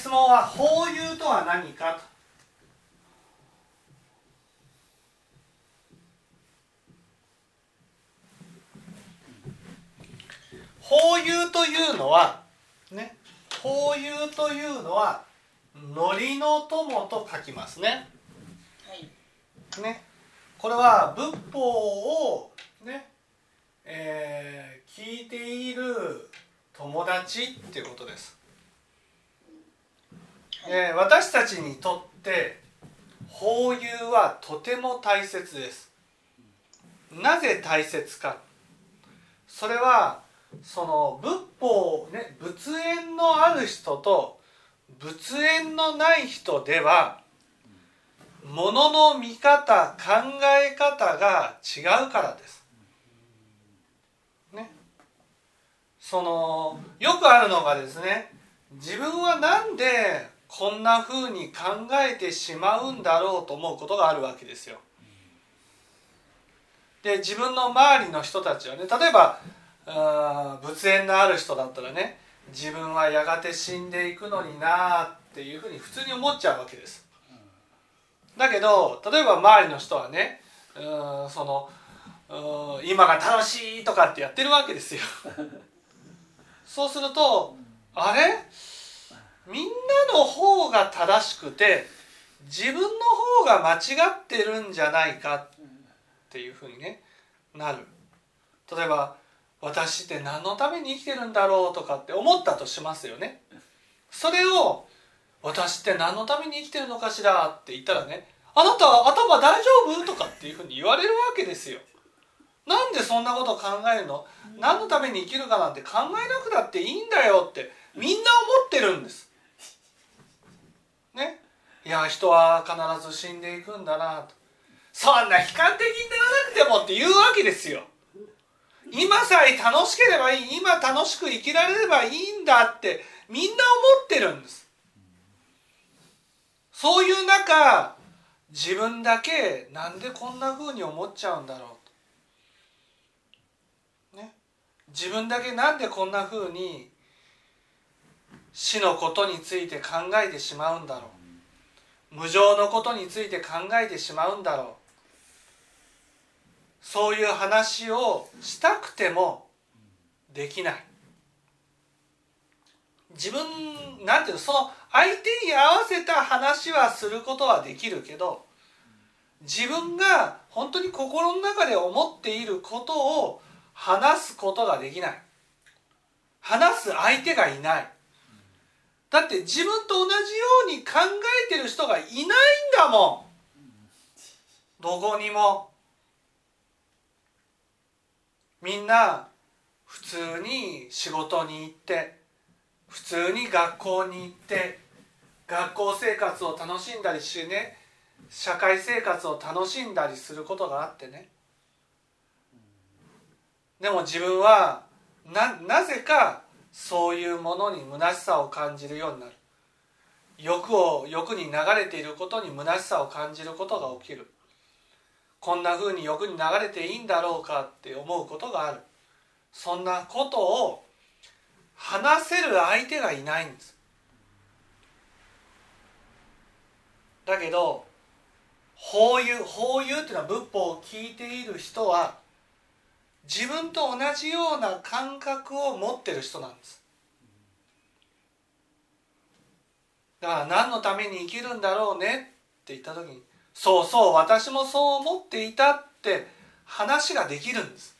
質問は法有とは何かと法有というのはね法有というのはのりの友と書きますね。ねこれは仏法をね、えー、聞いている友達っていうことです。えー、私たちにとって法有はとても大切です。なぜ大切かそれはその仏法ね仏縁のある人と仏縁のない人ではものの見方考え方が違うからです。ね。そのよくあるのがですね自分は何でこんなふうに考えてしまうんだろうと思うことがあるわけですよ。で自分の周りの人たちはね例えば仏縁のある人だったらね自分はやがて死んでいくのになあっていうふうに普通に思っちゃうわけです。だけど例えば周りの人はねうんその今が楽しいとかってやってるわけですよ。そうするとあれ？みんなの方が正しくて自分の方が間違ってるんじゃないかっていうふうにねなる。例えば私って何のために生きてるんだろうとかって思ったとしますよね。それを私って何のために生きてるのかしらって言ったらねあなた頭大丈夫とかっていうふうに言われるわけですよ。なんでそんなこと考えるの？何のために生きるかなんて考えなくたっていいんだよってみんな思ってるんですね。いや人は必ず死んでいくんだなと。そんな悲観的にならなくてもって言うわけですよ。今さえ楽しければいい今楽しく生きられればいいんだってみんな思ってるんです。そういう中自分だけなんでこんな風に思っちゃうんだろうと、ね、自分だけなんでこんな風に死のことについて考えてしまうんだろう。無常のことについて考えてしまうんだろう。そういう話をしたくてもできない。自分なんていうのその相手に合わせた話はすることはできるけど自分が本当に心の中で思っていることを話すことができない。話す相手がいない。だって自分と同じように考えてる人がいないんだもん。どこにも。みんな普通に仕事に行って普通に学校に行って学校生活を楽しんだりしね社会生活を楽しんだりすることがあってね。でも自分はななぜかそういうものに虚しさを感じるようになる。欲を欲に流れていることに虚しさを感じることが起きる。こんな風に欲に流れていいんだろうかって思うことがある。そんなことを話せる相手がいないんです。だけど法有法有っていうのは仏法を聞いている人は自分と同じような感覚を持ってる人なんです。だから何のために生きるんだろうねって言った時にそうそう私もそう思っていたって話ができるんです。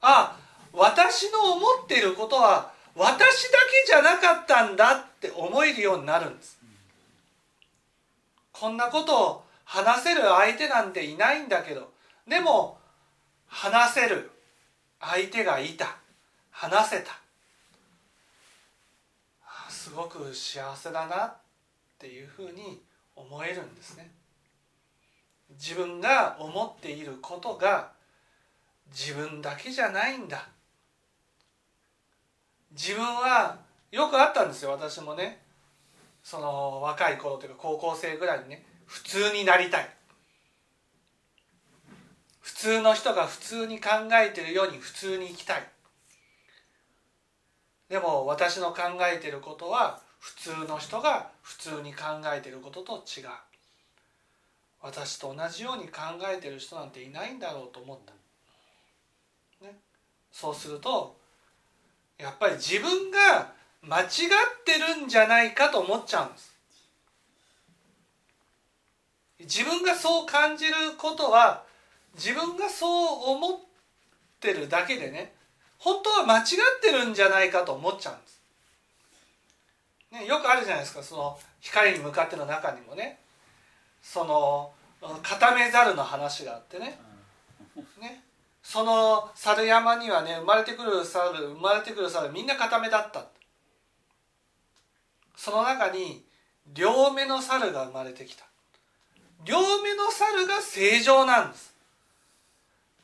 あ私の思っていることは私だけじゃなかったんだって思えるようになるんです。こんなことを話せる相手なんていないんだけどでも話せる。相手がいた。話せた。すごく幸せだなっていうふうに思えるんですね。自分が思っていることが自分だけじゃないんだ。自分はよくあったんですよ私もね。その若い頃というか高校生ぐらいにね。普通になりたい。普通の人が普通に考えてるように普通に生きたい。でも私の考えてることは普通の人が普通に考えてることと違う。私と同じように考えてる人なんていないんだろうと思った、ね、そうするとやっぱり自分が間違ってるんじゃないかと思っちゃうんです。自分がそう感じることは自分がそう思ってるだけでね本当は間違ってるんじゃないかと思っちゃうんです。ね、よくあるじゃないですかその光に向かっての中にもね。その固めざるの話があってね。ね。その猿山にはね生まれてくる猿生まれてくる猿みんな固めだった。その中に両目の猿が生まれてきた。両目の猿が正常なんです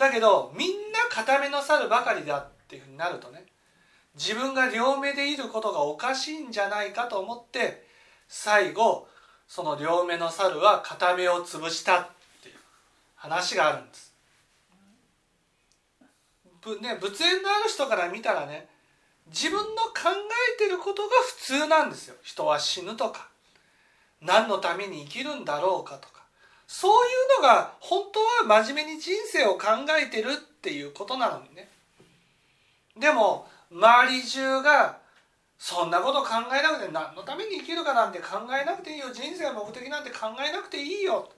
だけどみんな固めの猿ばかりだっていうふうになるとね自分が両目でいることがおかしいんじゃないかと思って最後その両目の猿は片目を潰したっていう話があるんです。ぶね、仏縁のある人から見たらね自分の考えてることが普通なんですよ人は死ぬとか何のために生きるんだろうかとかそういうのが本当は真面目に人生を考えてるっていうことなのにね。でも周り中がそんなこと考えなくて何のために生きるかなんて考えなくていいよ。人生の目的なんて考えなくていいよ。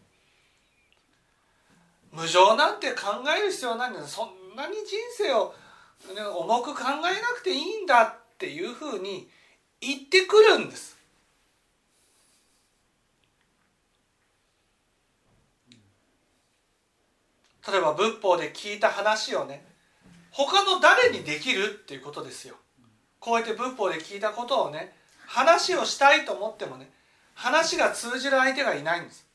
無常なんて考える必要ないんだそんなに人生を、ね、重く考えなくていいんだっていうふうに言ってくるんです。例えば仏法で聞いた話をね他の誰にできるっていうことですよ。こうやって仏法で聞いたことをね話をしたいと思ってもね話が通じる相手がいないんです。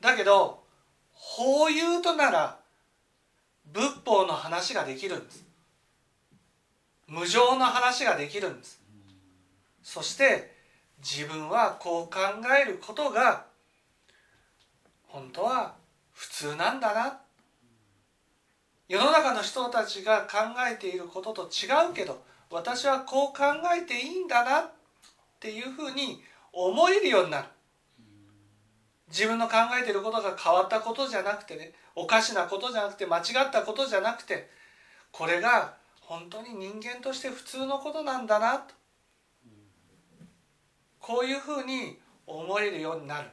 だけど法言うとなら仏法の話ができるんです。無常の話ができるんです。そして自分はこう考えることが本当は普通なんだな。世の中の人たちが考えていることと違うけど私はこう考えていいんだな。っていうふうに思えるようになる。自分の考えていることが変わったことじゃなくてねおかしなことじゃなくて間違ったことじゃなくてこれが本当に人間として普通のことなんだなと。こういうふうに思えるようになる。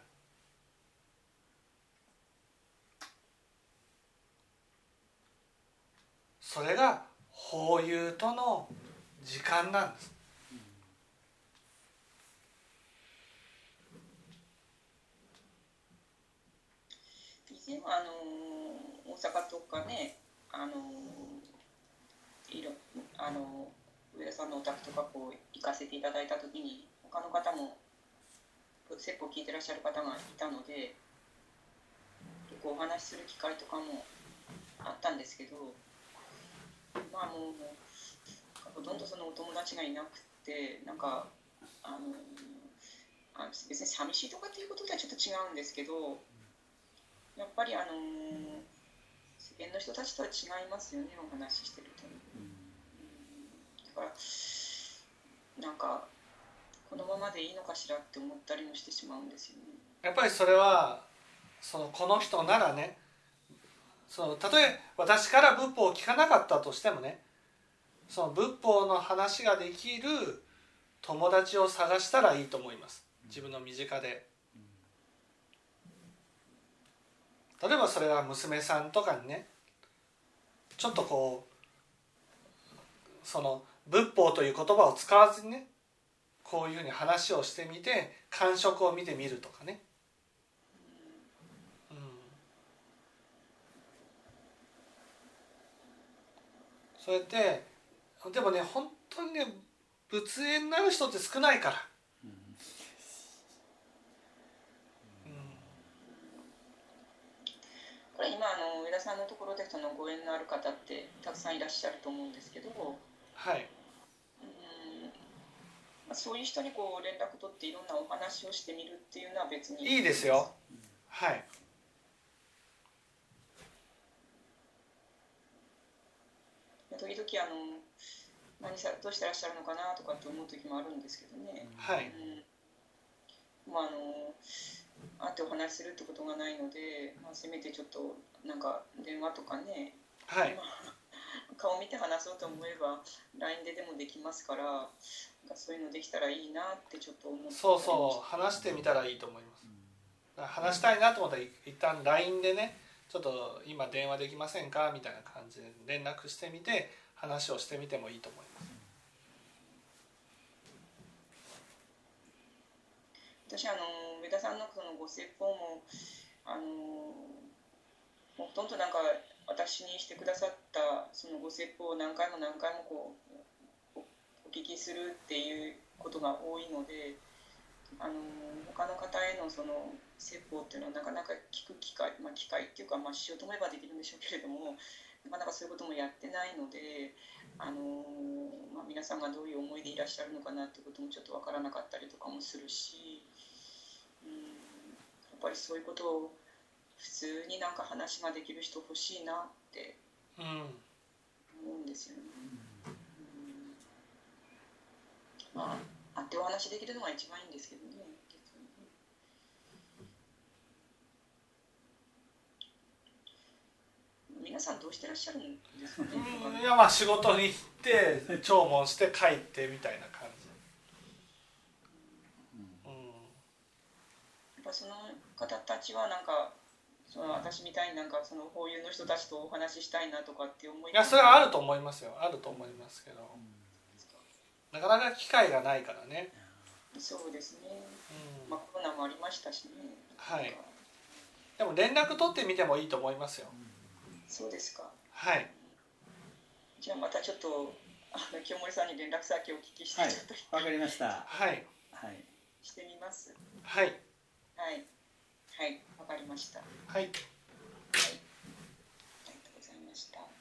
それが法友との時間なんです。以前あの大阪とかねあのいろあの上田さんのお宅とかこう行かせていただいた時に他の方も説法聞いてらっしゃる方がいたので結構お話しする機会とかもあったんですけどまあもうほとんどそのお友達がいなくてなんかあのあ別に寂しいとかっていうこととはちょっと違うんですけどやっぱりあの世間の人たちとは違いますよねお話ししてると、うん、だからなんかこのままでいいのかしらって思ったりもしてしまうんですよね。やっぱりそれはそのこの人ならねそのたとえ私から仏法を聞かなかったとしてもねその仏法の話ができる友達を探したらいいと思います。自分の身近で。例えばそれは娘さんとかにねちょっとこうその仏法という言葉を使わずにねこういうふうに話をしてみて感触を見てみるとかねそうやってでもね本当にね仏縁になる人って少ないから。これ今あの上田さんのところでそのご縁のある方ってたくさんいらっしゃると思うんですけど、はい、うん。まあ、そういう人にこう連絡取っていろんなお話をしてみるっていうのは別に。いいですよ。はい時々あの何さどうしてらっしゃるのかなとかって思う時もあるんですけどね。はい。うん。まああの会ってお話しするってことがないので、まあ、せめてちょっとなんか電話とかね、はい。まあ顔見て話そうと思えば LINE ででもできますからなんかそういうのできたらいいなってちょっと思って。そうそう。話してみたらいいと思います。だから話したいなと思ったらい一旦 LINE でねちょっと今電話できませんか？みたいな感じで連絡してみて話をしてみてもいいと思います。私あの上田さんのそのご説法もあのほとんどなんか私にしてくださったそのご説法を何回も何回もこうおお聞きするっていうことが多いのであの他の方へのその説法っていうのはなかなか聞く機会、まあ、機会っていうか、まあ、しようと思えばできるんでしょうけれどもなかなかそういうこともやってないので。あのまあ、皆さんがどういう思いでいらっしゃるのかなってこともちょっとわからなかったりとかもするし、うん、やっぱりそういうことを普通になんか話ができる人欲しいなってうん思うんですよね。うん、まあ会ってお話できるのが一番いいんですけどね。皆さんどうしてらっしゃるんですかね。うんいやまあ仕事に行って弔問して帰ってみたいな感じ。うん。やっぱその方たちはなんかその私みたいになんかその法友の人たちとお話ししたいなとかって思いいやそれはあると思いますよ。あると思いますけどなかなか機会がないからね。そうですね。うん、まあコロナもありましたしね。はい。でも連絡取ってみてもいいと思いますよ。そうですか。はい。じゃあまたちょっとあの清盛さんに連絡先をお聞きしてわ、はい、かりました。はい。はい。してみます。はい。はい。はい。わかりました。はい。はい。ありがとうございました。